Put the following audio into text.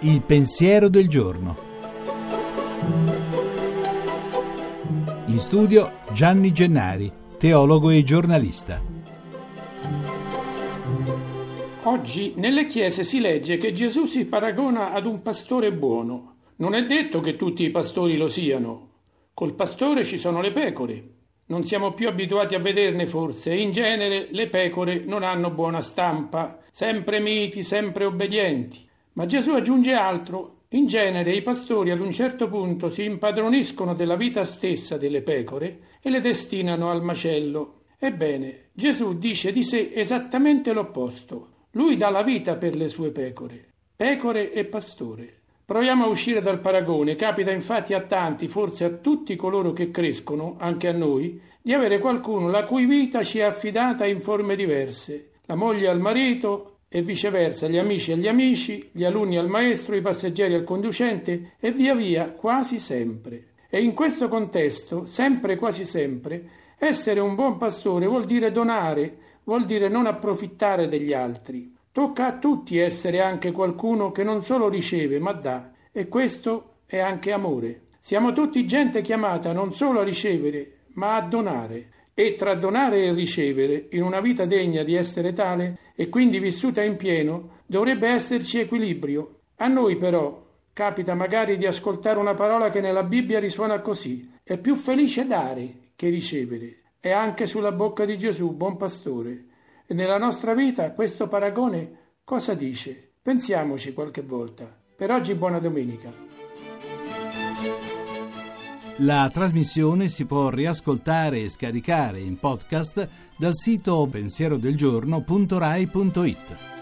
Il pensiero del giorno. In studio Gianni Gennari, teologo e giornalista. Oggi nelle chiese si legge che Gesù si paragona ad un pastore buono. Non è detto che tutti i pastori lo siano. Col pastore ci sono le pecore. Non siamo più abituati a vederne forse in genere le pecore non hanno buona stampa, sempre miti, sempre obbedienti. Ma Gesù aggiunge altro. In genere i pastori ad un certo punto si impadroniscono della vita stessa delle pecore e le destinano al macello. Ebbene, Gesù dice di sé esattamente l'opposto. Lui dà la vita per le sue pecore. Pecore e pastore. Proviamo a uscire dal paragone. Capita infatti a tanti, forse a tutti coloro che crescono, anche a noi, di avere qualcuno la cui vita ci è affidata in forme diverse. La moglie al marito, e viceversa gli amici agli amici, gli alunni al maestro, i passeggeri al conducente e via via quasi sempre. E in questo contesto, sempre quasi sempre, essere un buon pastore vuol dire donare, vuol dire non approfittare degli altri. Tocca a tutti essere anche qualcuno che non solo riceve ma dà, e questo è anche amore. Siamo tutti gente chiamata non solo a ricevere, ma a donare. E tra donare e ricevere, in una vita degna di essere tale, e quindi vissuta in pieno, dovrebbe esserci equilibrio. A noi però capita magari di ascoltare una parola che nella Bibbia risuona così. È più felice dare che ricevere. È anche sulla bocca di Gesù, buon pastore. E nella nostra vita questo paragone cosa dice? Pensiamoci qualche volta. Per oggi buona domenica. La trasmissione si può riascoltare e scaricare in podcast dal sito pensierodelgiorno.rai.it.